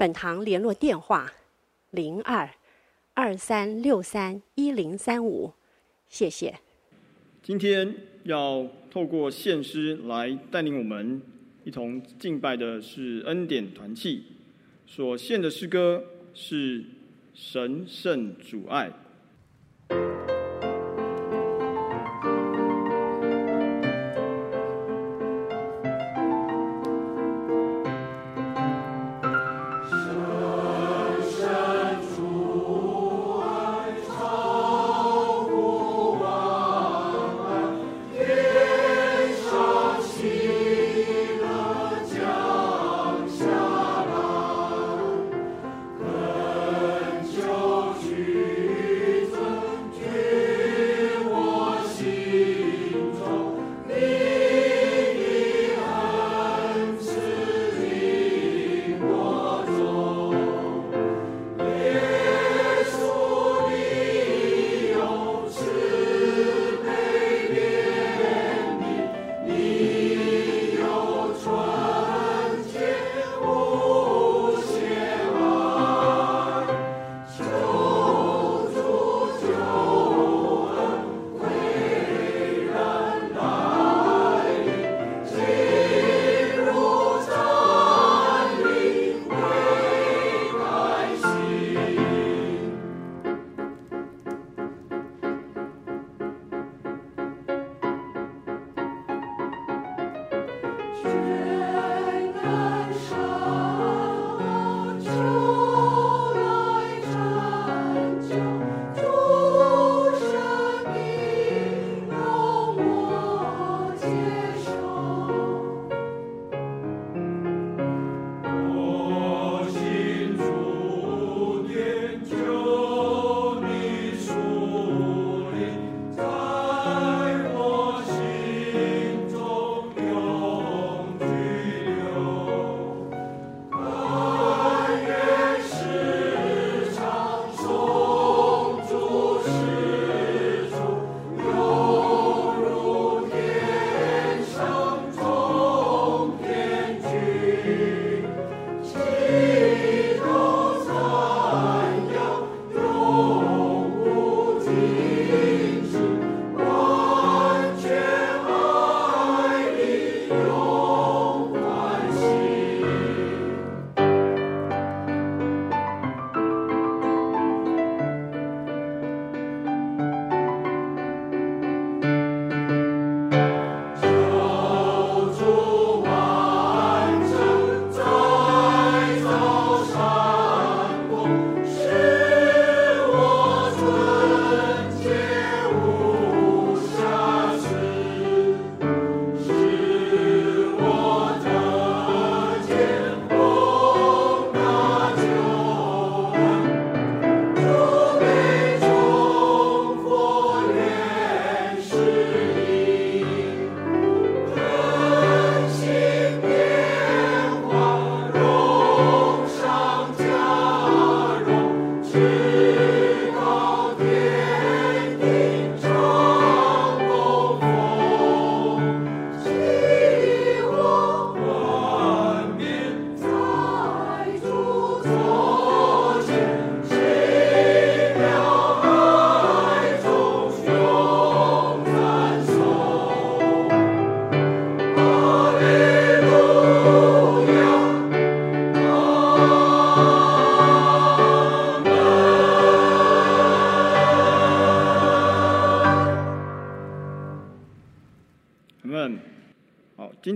本堂联络电话：零二二三六三一零三五，谢谢。今天要透过献诗来带领我们一同敬拜的是恩典团契，所献的诗歌是神圣主爱。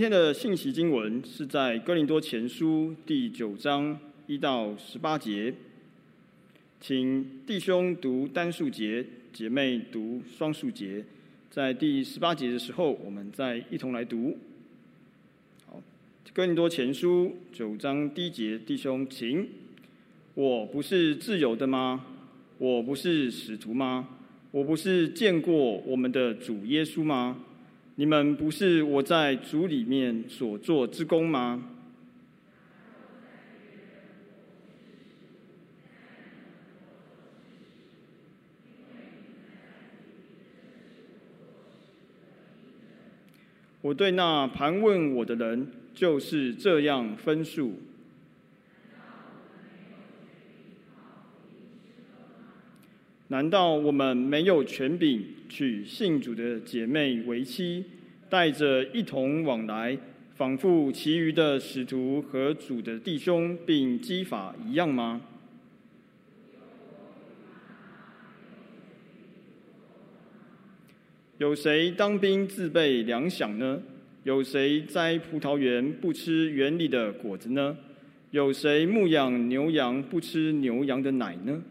今天的信息经文是在哥林多前书第九章一到十八节，请弟兄读单数节，姐妹读双数节。在第十八节的时候，我们再一同来读。好，哥林多前书九章第一节，弟兄请。我不是自由的吗？我不是使徒吗？我不是见过我们的主耶稣吗？你们不是我在主里面所做之工吗？我对那盘问我的人就是这样分数。难道我们没有权柄娶信主的姐妹为妻，带着一同往来，仿佛其余的使徒和主的弟兄并基法一样吗？有谁当兵自备粮饷呢？有谁栽葡萄园不吃园里的果子呢？有谁牧养牛羊不吃牛羊的奶呢？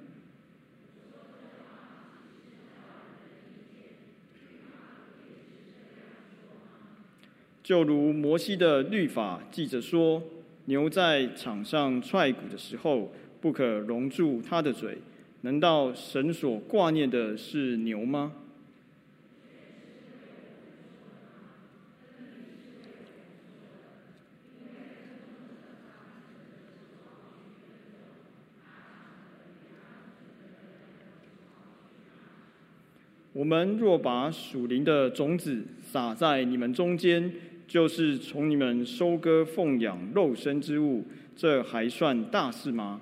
就如摩西的律法记着说，牛在场上踹鼓的时候，不可笼住它的嘴。难道神所挂念的是牛吗？我们若把属灵的种子撒在你们中间，就是从你们收割奉养肉身之物，这还算大事吗？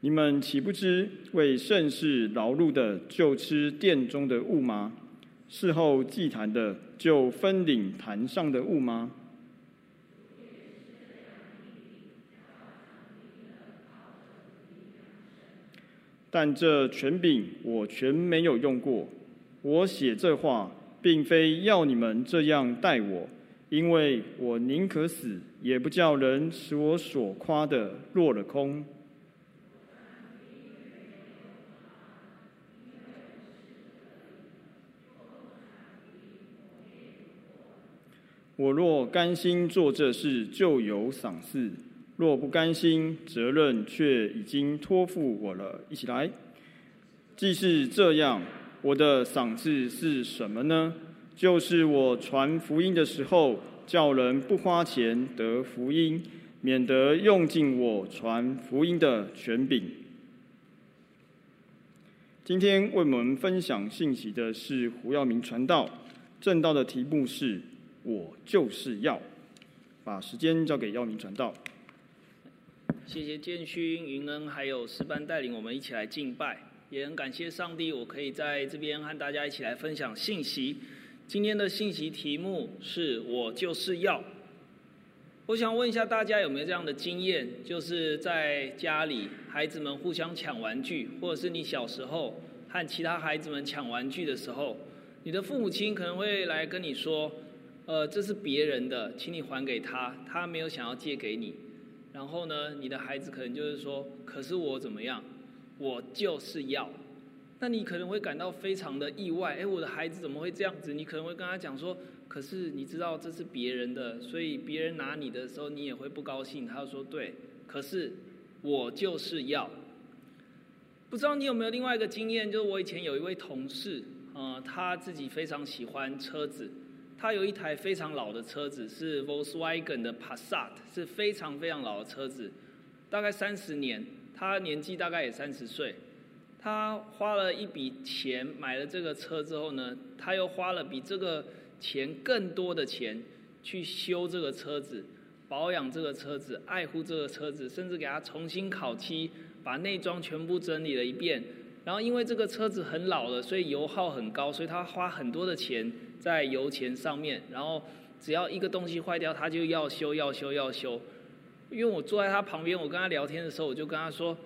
你们岂不知为盛世劳碌的，就吃殿中的物吗？事后祭坛的，就分领坛上的物吗？但这权柄我全没有用过。我写这话，并非要你们这样待我，因为我宁可死，也不叫人使我所夸的落了空。我若甘心做这事，就有赏赐；若不甘心，责任却已经托付我了。一起来，既是这样，我的赏赐是什么呢？就是我传福音的时候，叫人不花钱得福音，免得用尽我传福音的权柄。今天为我们分享信息的是胡耀明传道，证道的题目是。我就是要把时间交给耀明传道。谢谢建勋、云恩还有诗班带领我们一起来敬拜，也很感谢上帝，我可以在这边和大家一起来分享信息。今天的信息题目是我就是要。我想问一下大家有没有这样的经验，就是在家里孩子们互相抢玩具，或者是你小时候和其他孩子们抢玩具的时候，你的父母亲可能会来跟你说。呃，这是别人的，请你还给他，他没有想要借给你。然后呢，你的孩子可能就是说，可是我怎么样？我就是要。那你可能会感到非常的意外，哎，我的孩子怎么会这样子？你可能会跟他讲说，可是你知道这是别人的，所以别人拿你的时候，你也会不高兴。他就说，对，可是我就是要。不知道你有没有另外一个经验，就是我以前有一位同事，呃，他自己非常喜欢车子。他有一台非常老的车子，是 Volkswagen 的 Passat，是非常非常老的车子，大概三十年。他年纪大概也三十岁。他花了一笔钱买了这个车之后呢，他又花了比这个钱更多的钱去修这个车子，保养这个车子，爱护这个车子，甚至给他重新烤漆，把内装全部整理了一遍。然后因为这个车子很老了，所以油耗很高，所以他花很多的钱。在油钱上面，然后只要一个东西坏掉，他就要修，要修，要修。因为我坐在他旁边，我跟他聊天的时候，我就跟他说：“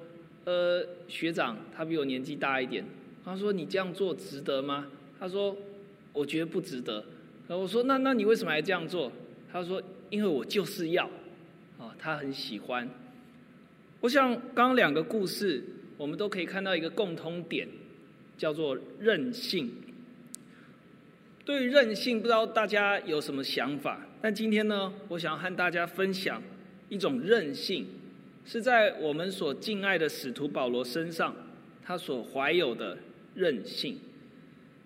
呃，学长，他比我年纪大一点。”他说：“你这样做值得吗？”他说：“我觉得不值得。”然后我说：“那那你为什么还这样做？”他说：“因为我就是要。”啊，他很喜欢。我想刚刚两个故事，我们都可以看到一个共通点，叫做任性。对于任性，不知道大家有什么想法？但今天呢，我想和大家分享一种任性，是在我们所敬爱的使徒保罗身上，他所怀有的任性。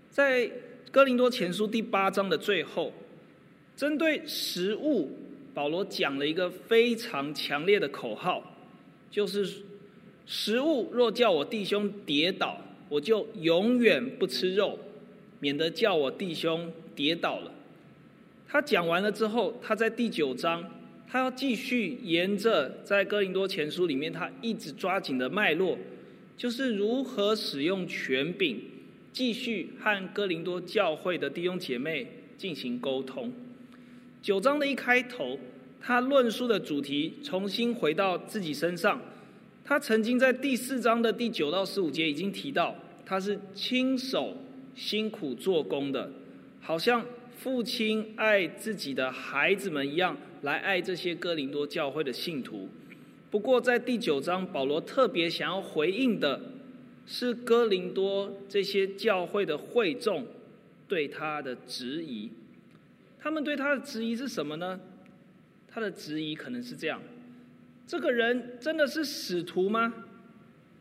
在哥林多前书第八章的最后，针对食物，保罗讲了一个非常强烈的口号，就是。食物若叫我弟兄跌倒，我就永远不吃肉，免得叫我弟兄跌倒了。他讲完了之后，他在第九章，他要继续沿着在哥林多前书里面他一直抓紧的脉络，就是如何使用权柄，继续和哥林多教会的弟兄姐妹进行沟通。九章的一开头，他论述的主题重新回到自己身上。他曾经在第四章的第九到十五节已经提到，他是亲手辛苦做工的，好像父亲爱自己的孩子们一样来爱这些哥林多教会的信徒。不过在第九章，保罗特别想要回应的是哥林多这些教会的会众对他的质疑。他们对他的质疑是什么呢？他的质疑可能是这样。这个人真的是使徒吗？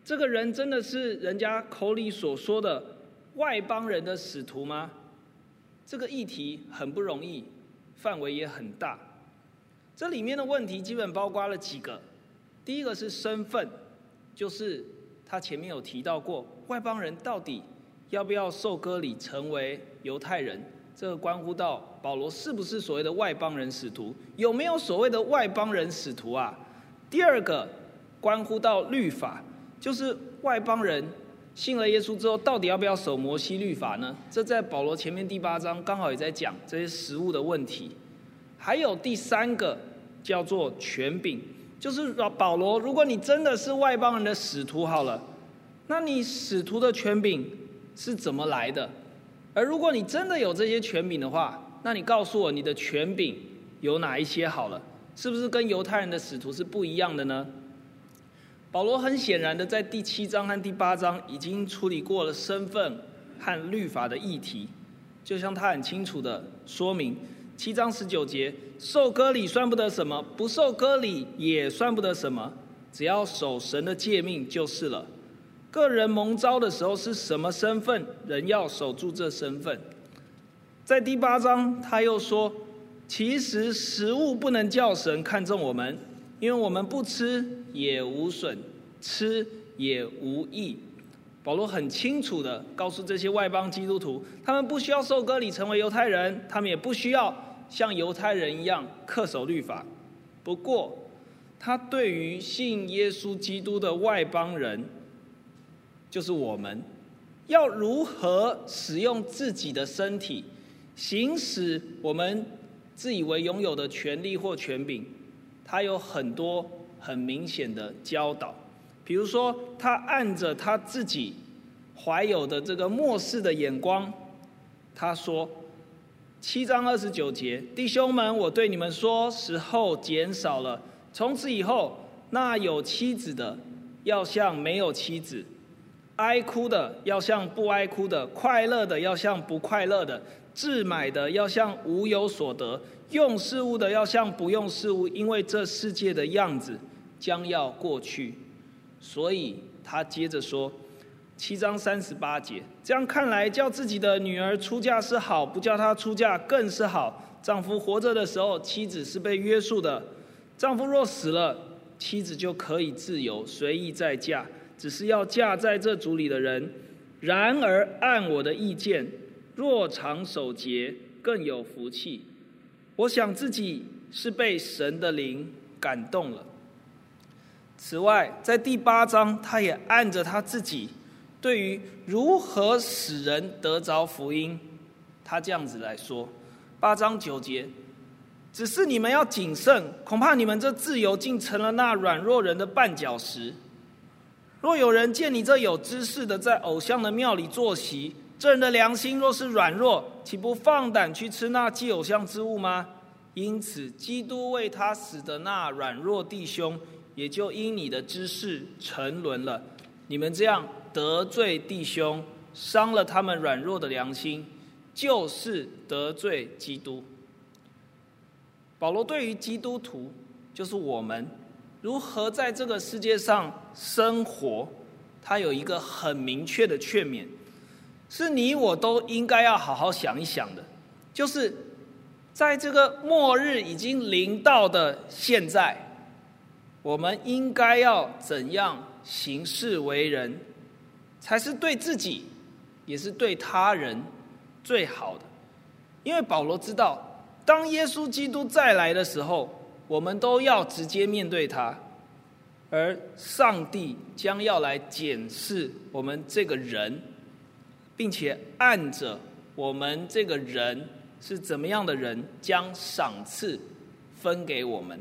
这个人真的是人家口里所说的外邦人的使徒吗？这个议题很不容易，范围也很大。这里面的问题基本包括了几个。第一个是身份，就是他前面有提到过，外邦人到底要不要受割礼成为犹太人？这个关乎到保罗是不是所谓的外邦人使徒？有没有所谓的外邦人使徒啊？第二个关乎到律法，就是外邦人信了耶稣之后，到底要不要守摩西律法呢？这在保罗前面第八章刚好也在讲这些食物的问题。还有第三个叫做权柄，就是保罗，如果你真的是外邦人的使徒好了，那你使徒的权柄是怎么来的？而如果你真的有这些权柄的话，那你告诉我你的权柄有哪一些好了？是不是跟犹太人的使徒是不一样的呢？保罗很显然的在第七章和第八章已经处理过了身份和律法的议题，就像他很清楚的说明，七章十九节，受割礼算不得什么，不受割礼也算不得什么，只要守神的诫命就是了。个人蒙召的时候是什么身份，人要守住这身份。在第八章他又说。其实食物不能叫神看重我们，因为我们不吃也无损，吃也无益。保罗很清楚地告诉这些外邦基督徒，他们不需要受割礼成为犹太人，他们也不需要像犹太人一样恪守律法。不过，他对于信耶稣基督的外邦人，就是我们，要如何使用自己的身体，行使我们。自以为拥有的权利或权柄，他有很多很明显的教导。比如说，他按着他自己怀有的这个末世的眼光，他说：七章二十九节，弟兄们，我对你们说，时候减少了，从此以后，那有妻子的要像没有妻子，哀哭的要像不哀哭的，快乐的要像不快乐的。自买的要像无有所得，用事物的要像不用事物，因为这世界的样子将要过去。所以他接着说，七章三十八节，这样看来，叫自己的女儿出嫁是好，不叫她出嫁更是好。丈夫活着的时候，妻子是被约束的；丈夫若死了，妻子就可以自由随意再嫁，只是要嫁在这族里的人。然而按我的意见。若常守节，更有福气。我想自己是被神的灵感动了。此外，在第八章，他也按着他自己对于如何使人得着福音，他这样子来说：八章九节，只是你们要谨慎，恐怕你们这自由竟成了那软弱人的绊脚石。若有人见你这有知识的在偶像的庙里坐席，这人的良心若是软弱，岂不放胆去吃那祭偶像之物吗？因此，基督为他死的那软弱弟兄，也就因你的知识沉沦了。你们这样得罪弟兄，伤了他们软弱的良心，就是得罪基督。保罗对于基督徒，就是我们如何在这个世界上生活，他有一个很明确的劝勉，是你我都应该要好好想一想的，就是在这个末日已经临到的现在，我们应该要怎样行事为人，才是对自己，也是对他人最好的。因为保罗知道，当耶稣基督再来的时候，我们都要直接面对他，而上帝将要来检视我们这个人，并且按着我们这个人是怎么样的人，将赏赐分给我们。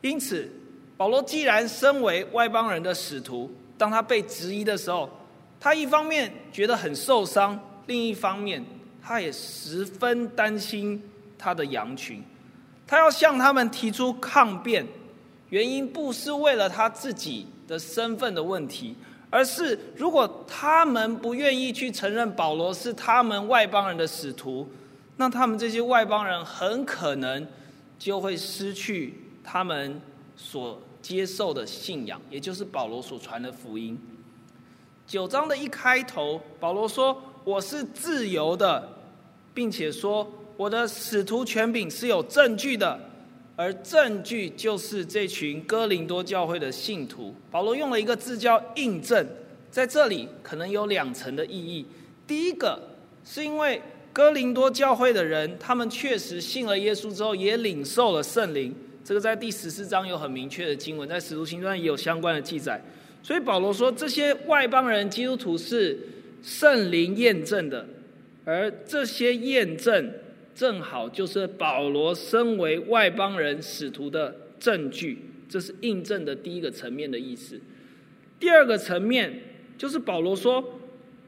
因此，保罗既然身为外邦人的使徒，当他被质疑的时候，他一方面觉得很受伤，另一方面他也十分担心他的羊群。他要向他们提出抗辩，原因不是为了他自己的身份的问题，而是如果他们不愿意去承认保罗是他们外邦人的使徒，那他们这些外邦人很可能就会失去他们所接受的信仰，也就是保罗所传的福音。九章的一开头，保罗说：“我是自由的，并且说我的使徒权柄是有证据的，而证据就是这群哥林多教会的信徒。”保罗用了一个字叫“印证”，在这里可能有两层的意义。第一个是因为哥林多教会的人，他们确实信了耶稣之后，也领受了圣灵。这个在第十四章有很明确的经文，在使徒行传也有相关的记载。所以保罗说，这些外邦人基督徒是圣灵验证的，而这些验证正好就是保罗身为外邦人使徒的证据，这是印证的第一个层面的意思。第二个层面就是保罗说，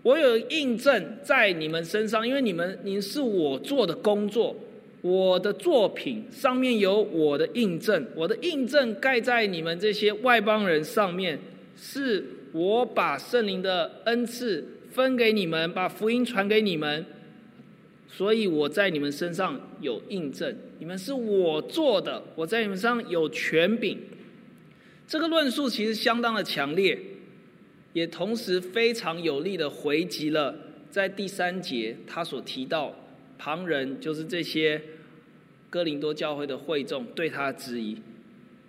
我有印证在你们身上，因为你们您是我做的工作，我的作品上面有我的印证，我的印证盖在你们这些外邦人上面。是我把圣灵的恩赐分给你们，把福音传给你们，所以我在你们身上有印证，你们是我做的，我在你们身上有权柄。这个论述其实相当的强烈，也同时非常有力的回击了在第三节他所提到旁人，就是这些哥林多教会的会众对他的质疑。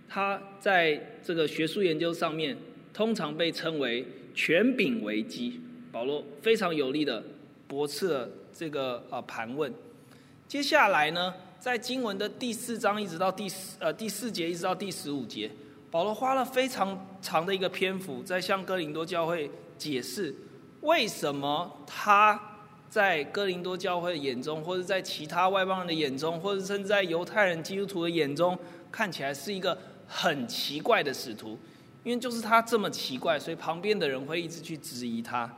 他在这个学术研究上面。通常被称为权柄危机。保罗非常有力的驳斥了这个呃盘问。接下来呢，在经文的第四章一直到第四呃第四节一直到第十五节，保罗花了非常长的一个篇幅，在向哥林多教会解释为什么他在哥林多教会眼中，或者在其他外邦人的眼中，或者甚至在犹太人基督徒的眼中，看起来是一个很奇怪的使徒。因为就是他这么奇怪，所以旁边的人会一直去质疑他。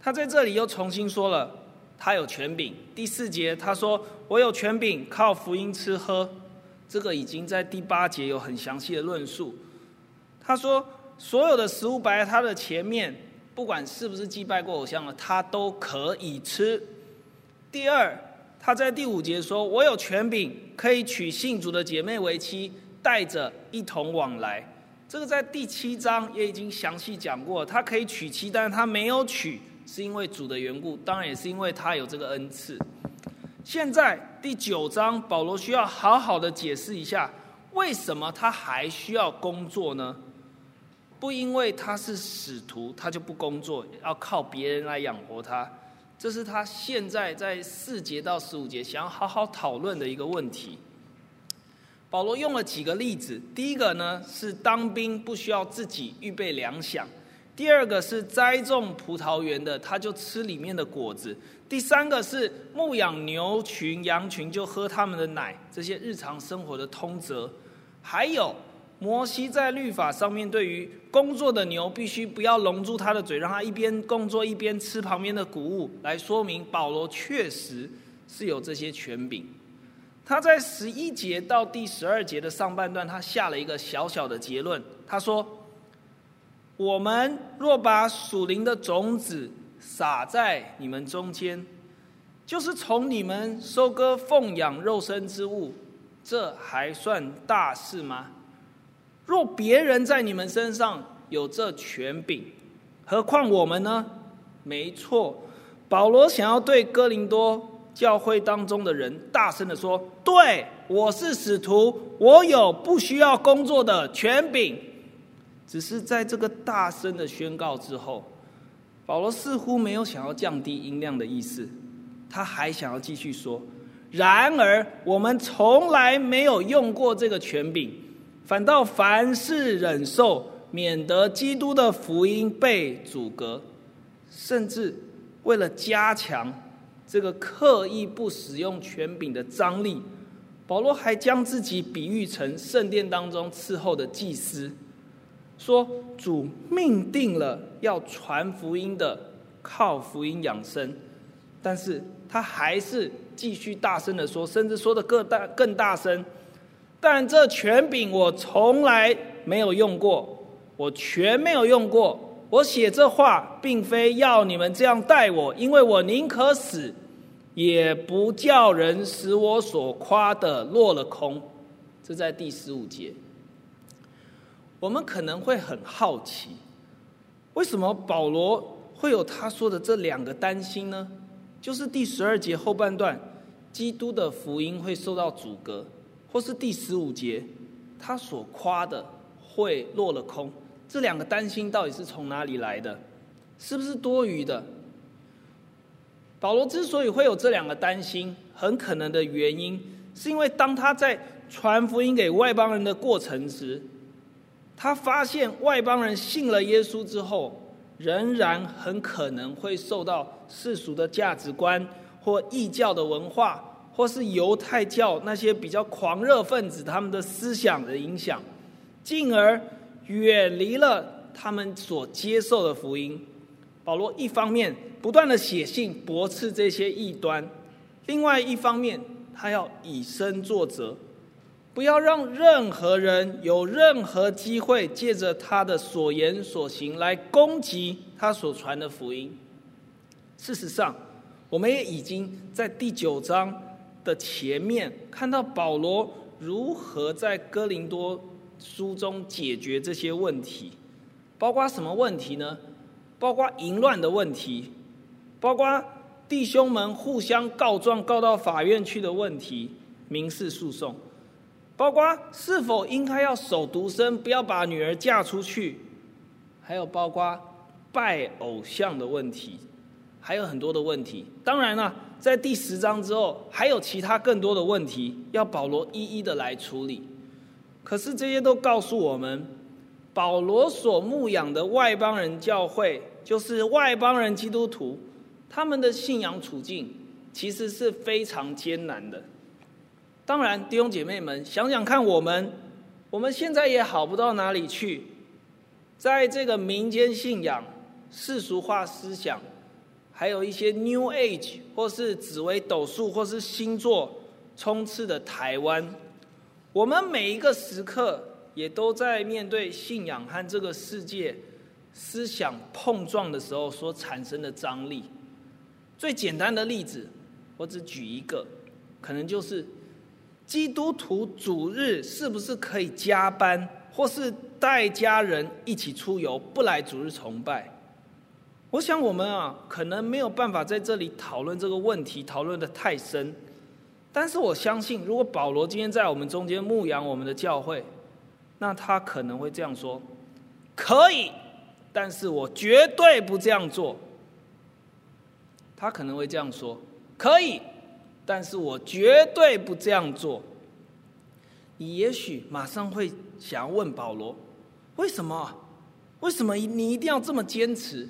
他在这里又重新说了，他有权柄。第四节他说：“我有权柄，靠福音吃喝。”这个已经在第八节有很详细的论述。他说：“所有的食物摆在他的前面，不管是不是祭拜过偶像了，他都可以吃。”第二，他在第五节说：“我有权柄，可以娶信主的姐妹为妻，带着一同往来。”这个在第七章也已经详细讲过，他可以娶妻，但是他没有娶，是因为主的缘故，当然也是因为他有这个恩赐。现在第九章，保罗需要好好的解释一下，为什么他还需要工作呢？不因为他是使徒，他就不工作，要靠别人来养活他。这是他现在在四节到十五节想要好好讨论的一个问题。保罗用了几个例子，第一个呢是当兵不需要自己预备粮饷，第二个是栽种葡萄园的，他就吃里面的果子，第三个是牧养牛群羊群就喝他们的奶，这些日常生活的通则，还有摩西在律法上面对于工作的牛必须不要笼住他的嘴，让他一边工作一边吃旁边的谷物，来说明保罗确实是有这些权柄。他在十一节到第十二节的上半段，他下了一个小小的结论。他说：“我们若把属灵的种子撒在你们中间，就是从你们收割奉养肉身之物，这还算大事吗？若别人在你们身上有这权柄，何况我们呢？没错，保罗想要对哥林多教会当中的人大声地说：“对，我是使徒，我有不需要工作的权柄。”只是在这个大声的宣告之后，保罗似乎没有想要降低音量的意思。他还想要继续说，然而我们从来没有用过这个权柄，反倒凡事忍受，免得基督的福音被阻隔。甚至为了加强这个刻意不使用权柄的张力，保罗还将自己比喻成圣殿当中伺候的祭司，说主命定了要传福音的，靠福音养生，但是。他还是继续大声的说，甚至说的更大更大声。但这权柄我从来没有用过，我全没有用过。我写这话，并非要你们这样待我，因为我宁可死，也不叫人使我所夸的落了空。这在第十五节。我们可能会很好奇，为什么保罗会有他说的这两个担心呢？就是第十二节后半段，基督的福音会受到阻隔，或是第十五节，他所夸的会落了空。这两个担心到底是从哪里来的？是不是多余的？保罗之所以会有这两个担心，很可能的原因，是因为当他在传福音给外邦人的过程时，他发现外邦人信了耶稣之后。仍然很可能会受到世俗的价值观，或异教的文化，或是犹太教那些比较狂热分子他们的思想的影响，进而远离了他们所接受的福音。保罗一方面不断的写信驳斥这些异端，另外一方面他要以身作则。不要让任何人有任何机会借着他的所言所行来攻击他所传的福音。事实上，我们也已经在第九章的前面看到保罗如何在哥林多书中解决这些问题，包括什么问题呢？包括淫乱的问题，包括弟兄们互相告状告到法院去的问题，民事诉讼。包括是否应该要守独身，不要把女儿嫁出去，还有包括拜偶像的问题，还有很多的问题。当然了，在第十章之后，还有其他更多的问题要保罗一一的来处理。可是这些都告诉我们，保罗所牧养的外邦人教会，就是外邦人基督徒，他们的信仰处境其实是非常艰难的。当然，弟兄姐妹们，想想看，我们我们现在也好不到哪里去，在这个民间信仰、世俗化思想，还有一些 New Age 或是紫微斗数或是星座充斥的台湾，我们每一个时刻也都在面对信仰和这个世界思想碰撞的时候所产生的张力。最简单的例子，我只举一个，可能就是。基督徒主日是不是可以加班，或是带家人一起出游，不来主日崇拜？我想我们啊，可能没有办法在这里讨论这个问题，讨论得太深。但是我相信，如果保罗今天在我们中间牧养我们的教会，那他可能会这样说：可以，但是我绝对不这样做。他可能会这样说：可以。但是我绝对不这样做。你也许马上会想要问保罗：为什么？为什么你一定要这么坚持？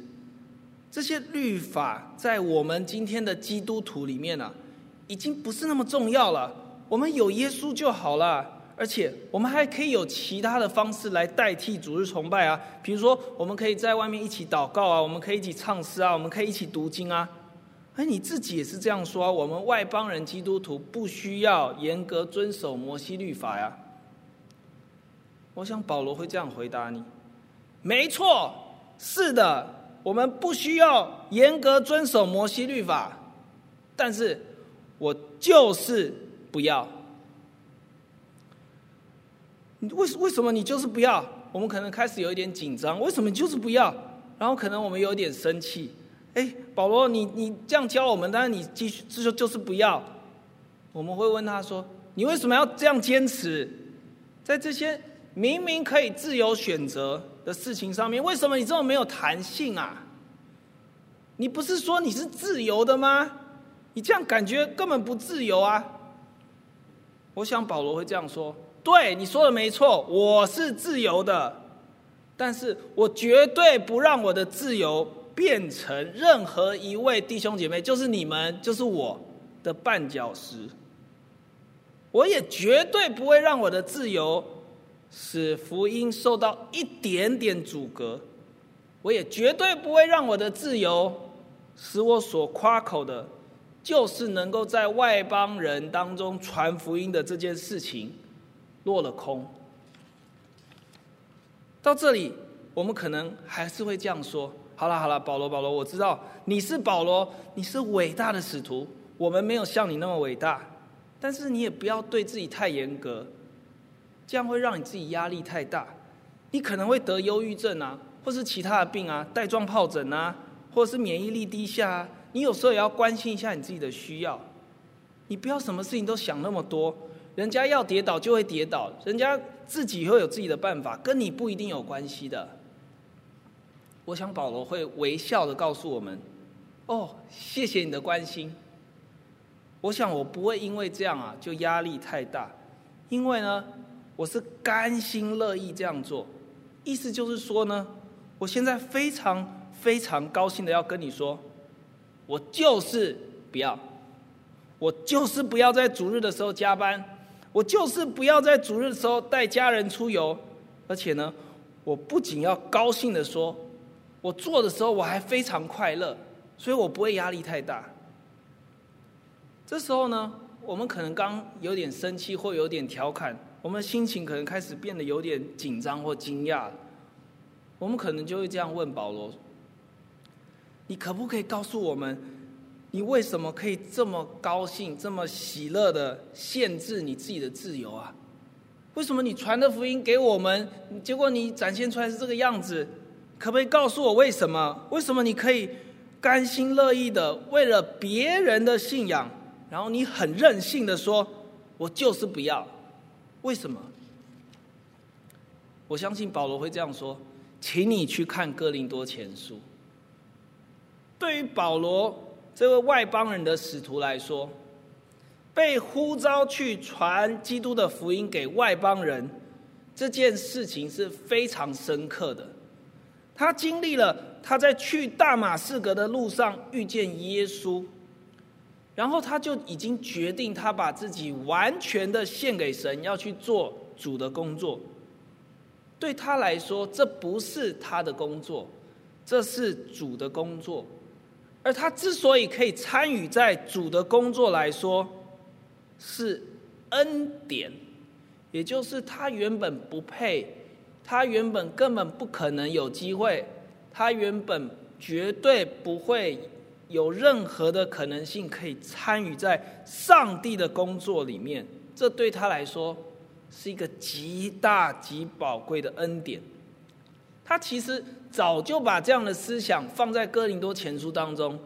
这些律法在我们今天的基督徒里面啊，已经不是那么重要了。我们有耶稣就好了，而且我们还可以有其他的方式来代替主日崇拜啊。比如说，我们可以在外面一起祷告啊，我们可以一起唱诗啊，我们可以一起读经啊。哎，你自己也是这样说，我们外邦人基督徒不需要严格遵守摩西律法呀。我想保罗会这样回答你：没错，是的，我们不需要严格遵守摩西律法，但是我就是不要。你为为什么你就是不要？我们可能开始有一点紧张，为什么就是不要？然后可能我们有点生气。哎，保罗，你你这样教我们，但是你继续这就就是不要。我们会问他说：“你为什么要这样坚持？在这些明明可以自由选择的事情上面，为什么你这么没有弹性啊？你不是说你是自由的吗？你这样感觉根本不自由啊！”我想保罗会这样说。对，你说的没错，我是自由的，但是我绝对不让我的自由变成任何一位弟兄姐妹，就是你们，就是我的绊脚石。我也绝对不会让我的自由使福音受到一点点阻隔，我也绝对不会让我的自由使我所夸口的，就是能够在外邦人当中传福音的这件事情。落了空。到这里，我们可能还是会这样说：好了好了，保罗保罗，我知道你是保罗，你是伟大的使徒，我们没有像你那么伟大，但是你也不要对自己太严格，这样会让你自己压力太大。你可能会得忧郁症啊，或是其他的病啊，带状疱疹啊，或者是免疫力低下啊。你有时候也要关心一下你自己的需要，你不要什么事情都想那么多。人家要跌倒就会跌倒，人家自己会有自己的办法，跟你不一定有关系的。我想保罗会微笑的告诉我们：“哦，谢谢你的关心。”我想我不会因为这样啊就压力太大，因为呢，我是甘心乐意这样做。意思就是说呢，我现在非常非常高兴的要跟你说，我就是不要，我就是不要在主日的时候加班。我就是不要在主日的时候带家人出游，而且呢，我不仅要高兴的说，我做的时候我还非常快乐，所以我不会压力太大。这时候呢，我们可能刚有点生气或有点调侃，我们的心情可能开始变得有点紧张或惊讶，我们可能就会这样问保罗：“你可不可以告诉我们？”你为什么可以这么高兴、这么喜乐的限制你自己的自由啊？为什么你传的福音给我们，结果你展现出来是这个样子？可不可以告诉我为什么？为什么你可以甘心乐意的为了别人的信仰，然后你很任性的说，我就是不要？为什么？我相信保罗会这样说，请你去看哥林多前书。对于保罗。这位外邦人的使徒来说，被呼召去传基督的福音给外邦人，这件事情是非常深刻的。他经历了他在去大马士革的路上遇见耶稣，然后他就已经决定，他把自己完全的献给神，要去做主的工作。对他来说，这不是他的工作，这是主的工作。而他之所以可以参与在主的工作来说，是恩典，也就是他原本不配，他原本根本不可能有机会，他原本绝对不会有任何的可能性可以参与在上帝的工作里面。这对他来说是一个极大极宝贵的恩典。他其实。早就把这样的思想放在哥林多前书当中，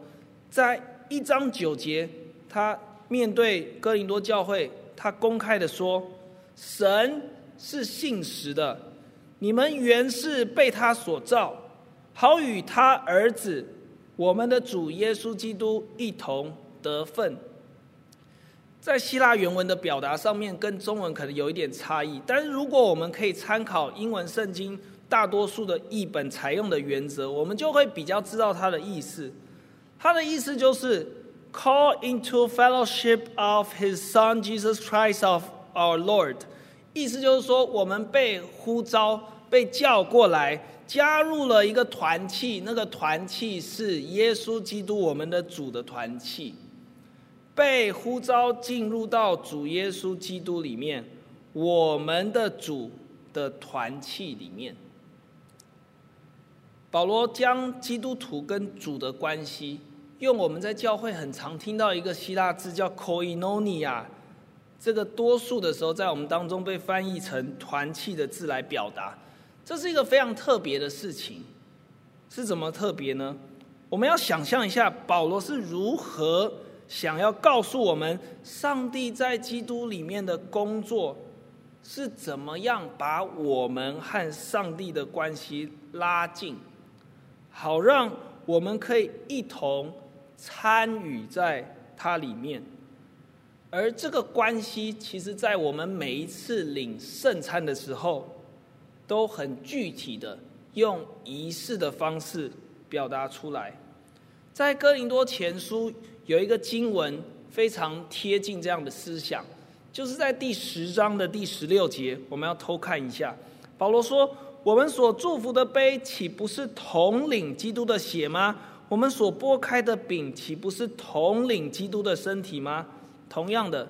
在一章九节，他面对哥林多教会，他公开的说：“神是信实的，你们原是被他所造，好与他儿子我们的主耶稣基督一同得分。”在希腊原文的表达上面，跟中文可能有一点差异，但是如果我们可以参考英文圣经。大多数的译本采用的原则，我们就会比较知道它的意思。它的意思就是 “call into fellowship of His Son Jesus Christ of our Lord”，意思就是说，我们被呼召、被叫过来，加入了一个团契。那个团契是耶稣基督我们的主的团契，被呼召进入到主耶稣基督里面，我们的主的团契里面。保罗将基督徒跟主的关系，用我们在教会很常听到一个希腊字叫 “koinonia”，这个多数的时候在我们当中被翻译成“团契”的字来表达。这是一个非常特别的事情，是怎么特别呢？我们要想象一下，保罗是如何想要告诉我们，上帝在基督里面的工作是怎么样把我们和上帝的关系拉近。好让我们可以一同参与在它里面，而这个关系，其实在我们每一次领圣餐的时候，都很具体的用仪式的方式表达出来。在哥林多前书有一个经文非常贴近这样的思想，就是在第十章的第十六节，我们要偷看一下，保罗说。我们所祝福的杯，岂不是同领基督的血吗？我们所擘开的饼，岂不是同领基督的身体吗？同样的，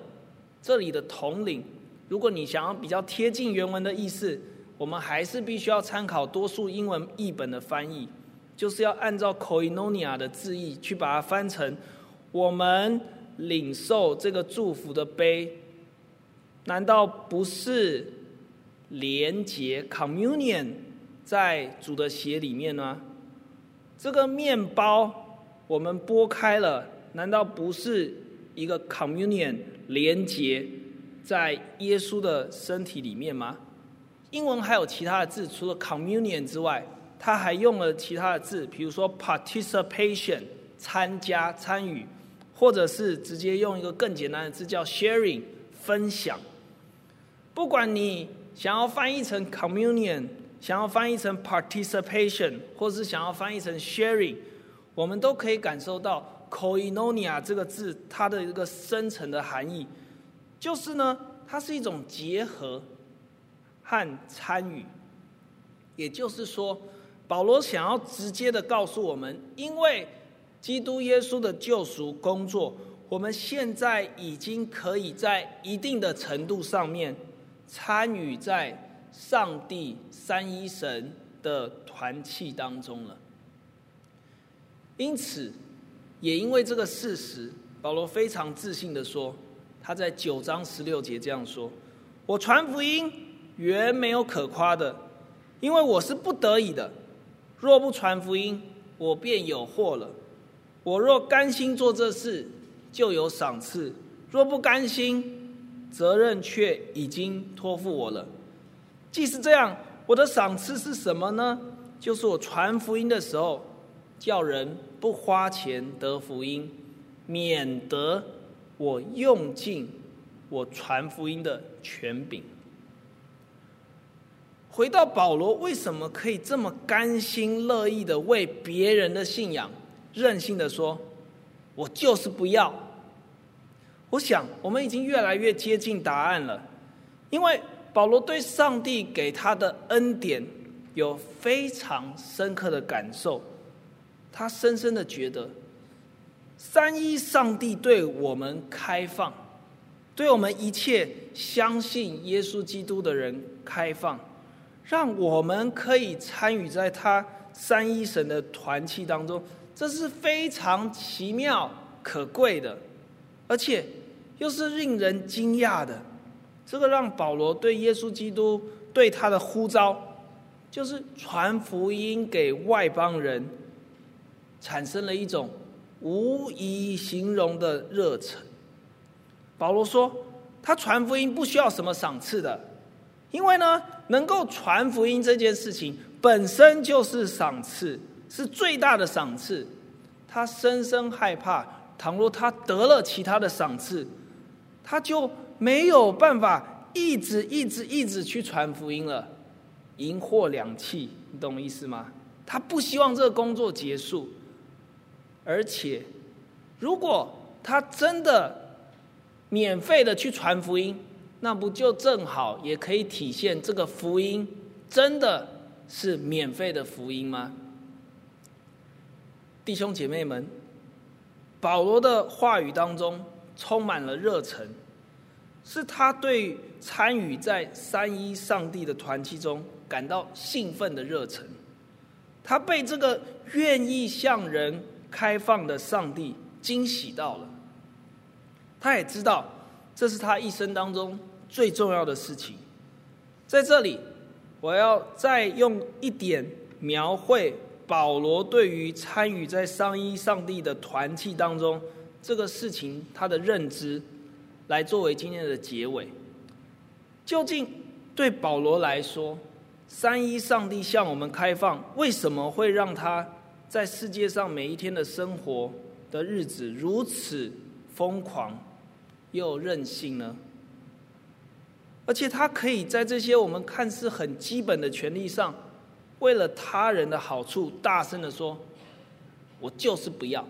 这里的统领，如果你想要比较贴近原文的意思，我们还是必须要参考多数英文译本的翻译，就是要按照 koinonia 的字义去把它翻成：我们领受这个祝福的杯，难道不是？连结 communion 在主的血里面呢？这个面包我们剥开了，难道不是一个 communion 连结在耶稣的身体里面吗？英文还有其他的字，除了 communion 之外，他还用了其他的字，比如说 participation 参加参与，或者是直接用一个更简单的字叫 sharing 分享。不管你。想要翻译成 communion，想要翻译成 participation，或是想要翻译成 sharing，我们都可以感受到 koinonia 这个字它的一个深层的含义，就是呢，它是一种结合和参与。也就是说，保罗想要直接的告诉我们，因为基督耶稣的救赎工作，我们现在已经可以在一定的程度上面。参与在上帝三一神的团契当中了，因此，也因为这个事实，保罗非常自信地说，他在九章十六节这样说：“我传福音原没有可夸的，因为我是不得已的。若不传福音，我便有祸了。我若甘心做这事，就有赏赐；若不甘心，”责任却已经托付我了。既是这样，我的赏赐是什么呢？就是我传福音的时候，叫人不花钱得福音，免得我用尽我传福音的权柄。回到保罗，为什么可以这么甘心乐意的为别人的信仰，任性的说，我就是不要。我想，我们已经越来越接近答案了，因为保罗对上帝给他的恩典有非常深刻的感受，他深深的觉得，三一上帝对我们开放，对我们一切相信耶稣基督的人开放，让我们可以参与在他三一神的团契当中，这是非常奇妙可贵的，而且。又是令人惊讶的，这个让保罗对耶稣基督对他的呼召，就是传福音给外邦人，产生了一种无以形容的热忱。保罗说，他传福音不需要什么赏赐的，因为呢，能够传福音这件事情本身就是赏赐，是最大的赏赐。他深深害怕，倘若他得了其他的赏赐。他就没有办法一直一直一直去传福音了，银货两訖，你懂我意思吗？他不希望这个工作结束，而且如果他真的免费的去传福音，那不就正好也可以体现这个福音真的是免费的福音吗？弟兄姐妹们，保罗的话语当中。充满了热忱，是他对参与在三一上帝的团契中感到兴奋的热忱。他被这个愿意向人开放的上帝惊喜到了。他也知道这是他一生当中最重要的事情。在这里，我要再用一点描绘保罗对于参与在三一上帝的团契当中这个事情他的认知，来作为今天的结尾。究竟对保罗来说，三一上帝向我们开放，为什么会让他在世界上每一天的生活的日子如此疯狂又任性呢？而且他可以在这些我们看似很基本的权利上，为了他人的好处，大声地说：“我就是不要。”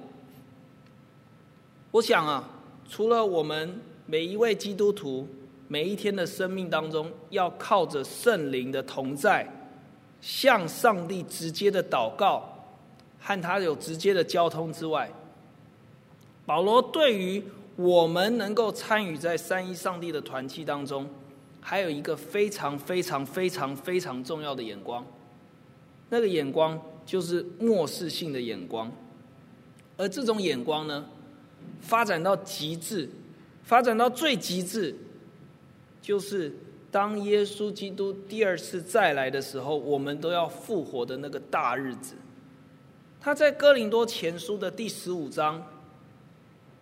我想啊，除了我们每一位基督徒。每一天的生命当中，要靠着圣灵的同在，向上帝直接的祷告，和他有直接的交通之外，保罗对于我们能够参与在三一上帝的团契当中，还有一个非常非常非常非常重要的眼光，那个眼光就是末世性的眼光，而这种眼光呢，发展到极致，发展到最极致。就是当耶稣基督第二次再来的时候，我们都要复活的那个大日子。他在哥林多前书的第十五章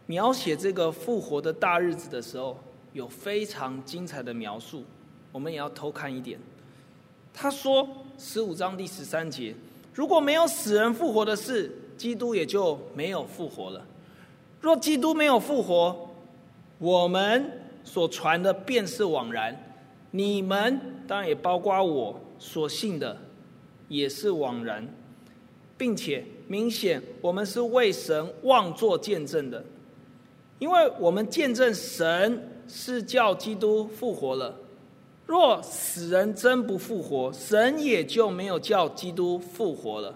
描写这个复活的大日子的时候，有非常精彩的描述。我们也要偷看一点。他说十五章第十三节：如果没有死人复活的事，基督也就没有复活了。若基督没有复活，我们。所传的便是枉然，你们当然也包括我所信的，也是枉然，并且明显我们是为神妄作见证的，因为我们见证神是叫基督复活了。若死人真不复活，神也就没有叫基督复活了，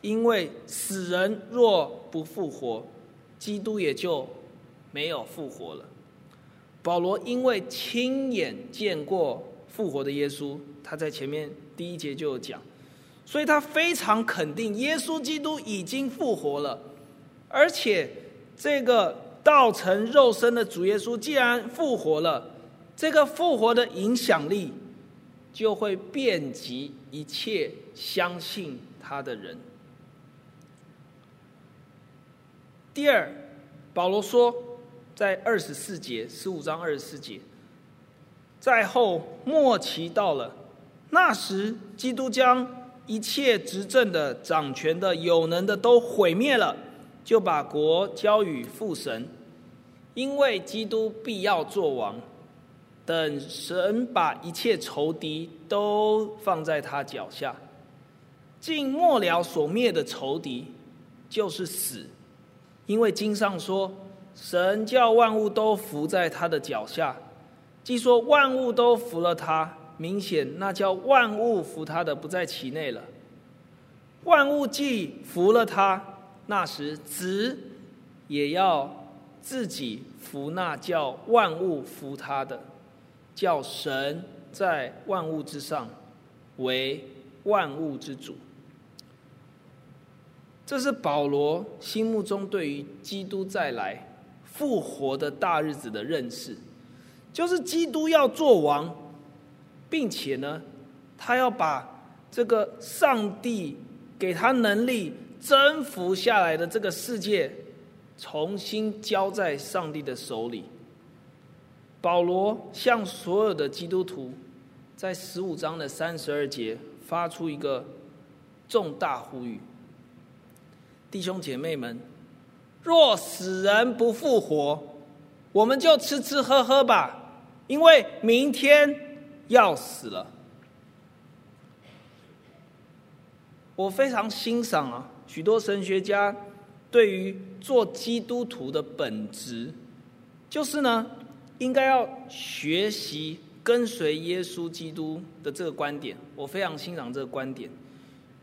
因为死人若不复活，基督也就没有复活了。保罗因为亲眼见过复活的耶稣，他在前面第一节就有讲，所以他非常肯定耶稣基督已经复活了，而且这个道成肉身的主耶稣既然复活了，这个复活的影响力就会遍及一切相信他的人。第二，保罗说。在二十四节，十五章二十四节，在后末期到了，那时基督将一切执政的、掌权的、有能的都毁灭了，就把国交与父神，因为基督必要作王，等神把一切仇敌都放在他脚下，尽末了所灭的仇敌，就是死，因为经上说。神叫万物都服在他的脚下，既说万物都服了他，明显那叫万物服他的不在其内了。万物既服了他，那时子也要自己服那叫万物服他的，叫神在万物之上为万物之主。这是保罗心目中对于基督再来。复活的大日子的认识，就是基督要做王，并且呢，他要把这个上帝给他能力征服下来的这个世界，重新交在上帝的手里。保罗向所有的基督徒，在十五章的三十二节发出一个重大呼吁：弟兄姐妹们。若死人不复活，我们就吃吃喝喝吧，因为明天要死了。我非常欣赏啊，许多神学家对于做基督徒的本质，就是呢，应该要学习跟随耶稣基督的这个观点。我非常欣赏这个观点。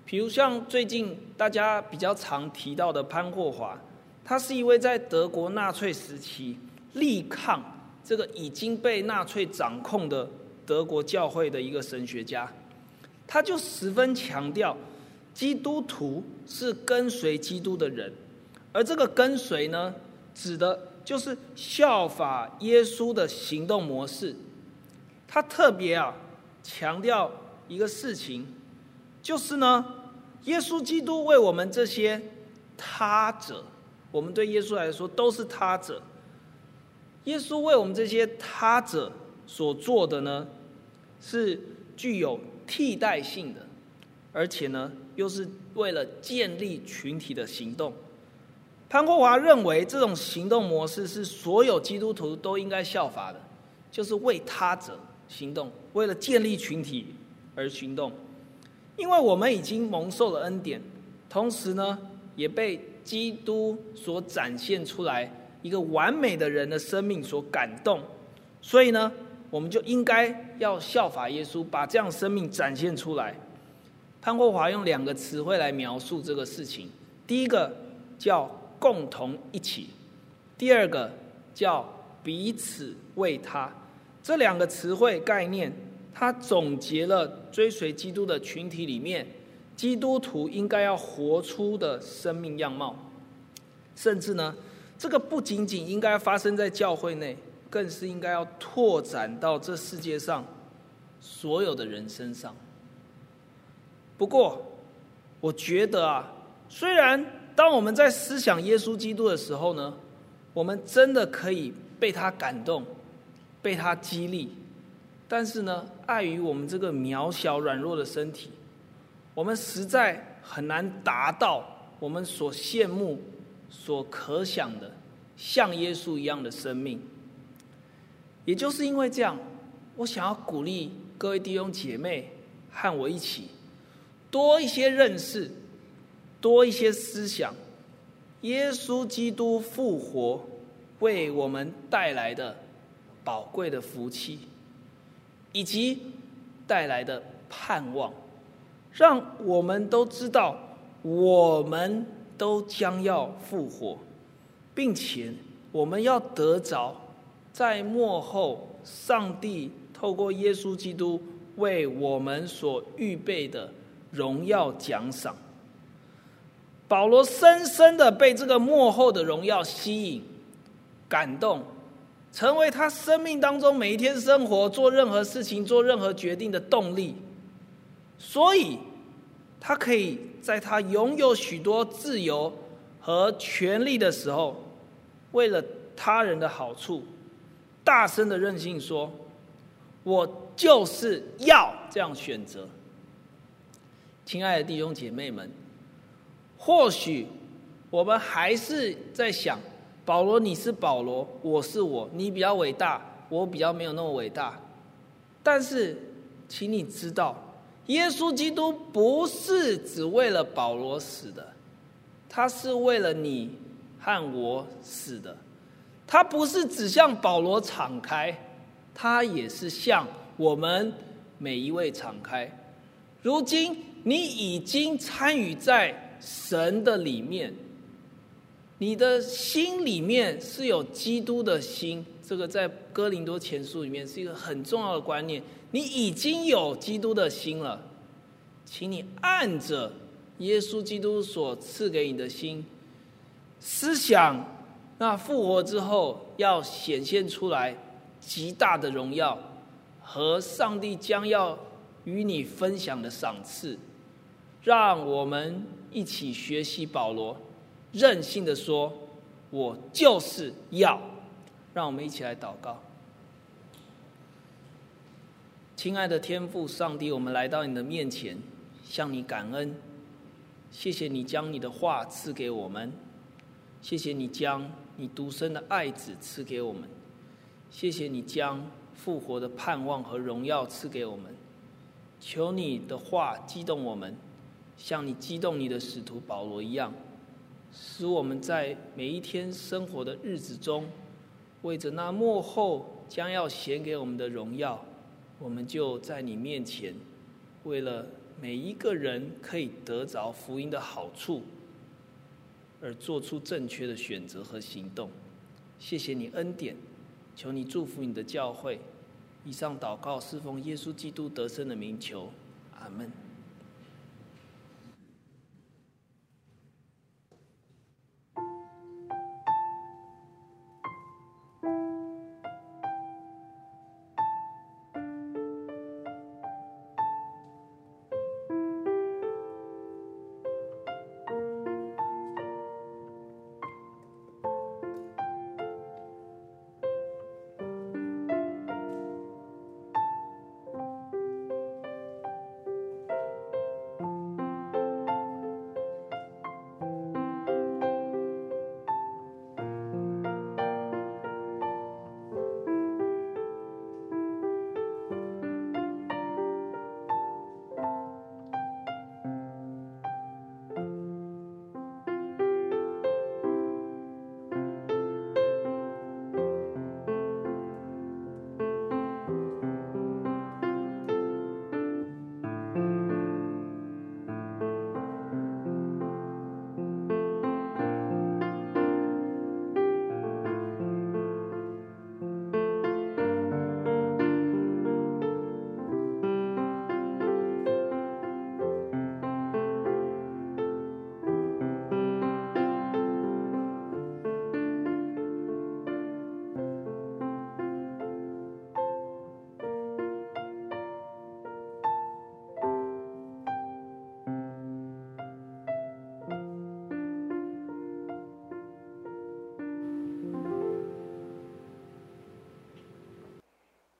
比如像最近大家比较常提到的潘霍华。他是一位在德国纳粹时期力抗这个已经被纳粹掌控的德国教会的一个神学家，他就十分强调，基督徒是跟随基督的人，而这个跟随呢，指的就是效法耶稣的行动模式。他特别啊强调一个事情，就是呢，耶稣基督为我们这些他者，我们对耶稣来说都是他者。耶稣为我们这些他者所做的呢，是具有替代性的，而且呢，又是为了建立群体的行动。潘国华认为，这种行动模式是所有基督徒都应该效法的，就是为他者行动，为了建立群体而行动。因为我们已经蒙受了恩典，同时呢，也被基督所展现出来一个完美的人的生命所感动，所以呢，我们就应该要效法耶稣，把这样生命展现出来。潘国华用两个词汇来描述这个事情，第一个叫共同一起，第二个叫彼此为他。这两个词汇概念，它总结了追随基督的群体里面，基督徒应该要活出的生命样貌，甚至呢，这个不仅仅应该发生在教会内，更是应该要拓展到这世界上所有的人身上。不过，我觉得啊，虽然当我们在思想耶稣基督的时候呢，我们真的可以被他感动。被他激励，但是呢，碍于我们这个渺小软弱的身体，我们实在很难达到我们所羡慕、所可想的像耶稣一样的生命。也就是因为这样，我想要鼓励各位弟兄姐妹和我一起多一些认识，多一些思想，耶稣基督复活为我们带来的。宝贵的福气，以及带来的盼望，让我们都知道，我们都将要复活，并且我们要得着在幕后上帝透过耶稣基督为我们所预备的荣耀奖赏。保罗深深的被这个幕后的荣耀吸引、感动。成为他生命当中每一天生活、做任何事情、做任何决定的动力，所以他可以在他拥有许多自由和权利的时候，为了他人的好处，大声的任性说：“我就是要这样选择。”亲爱的弟兄姐妹们，或许我们还是在想。保罗，你是保罗，我是我，你比较伟大，我比较没有那么伟大。但是，请你知道，耶稣基督不是只为了保罗死的，他是为了你和我死的。他不是只向保罗敞开，他也是向我们每一位敞开。如今，你已经参与在神的里面。你的心里面是有基督的心，这个在哥林多前书里面是一个很重要的观念。你已经有基督的心了，请你按着耶稣基督所赐给你的心，思想那复活之后要显现出来极大的荣耀和上帝将要与你分享的赏赐，让我们一起学习保罗。任性的说：“我就是要。”让我们一起来祷告。亲爱的天父上帝，我们来到你的面前，向你感恩。谢谢你将你的话赐给我们，谢谢你将你独生的爱子赐给我们，谢谢你将复活的盼望和荣耀赐给我们。求你的话激动我们，像你激动你的使徒保罗一样。使我们在每一天生活的日子中，为着那幕后将要显给我们的荣耀，我们就在你面前，为了每一个人可以得着福音的好处，而做出正确的选择和行动。谢谢你恩典，求你祝福你的教会。以上祷告是奉耶稣基督得胜的名求，阿门。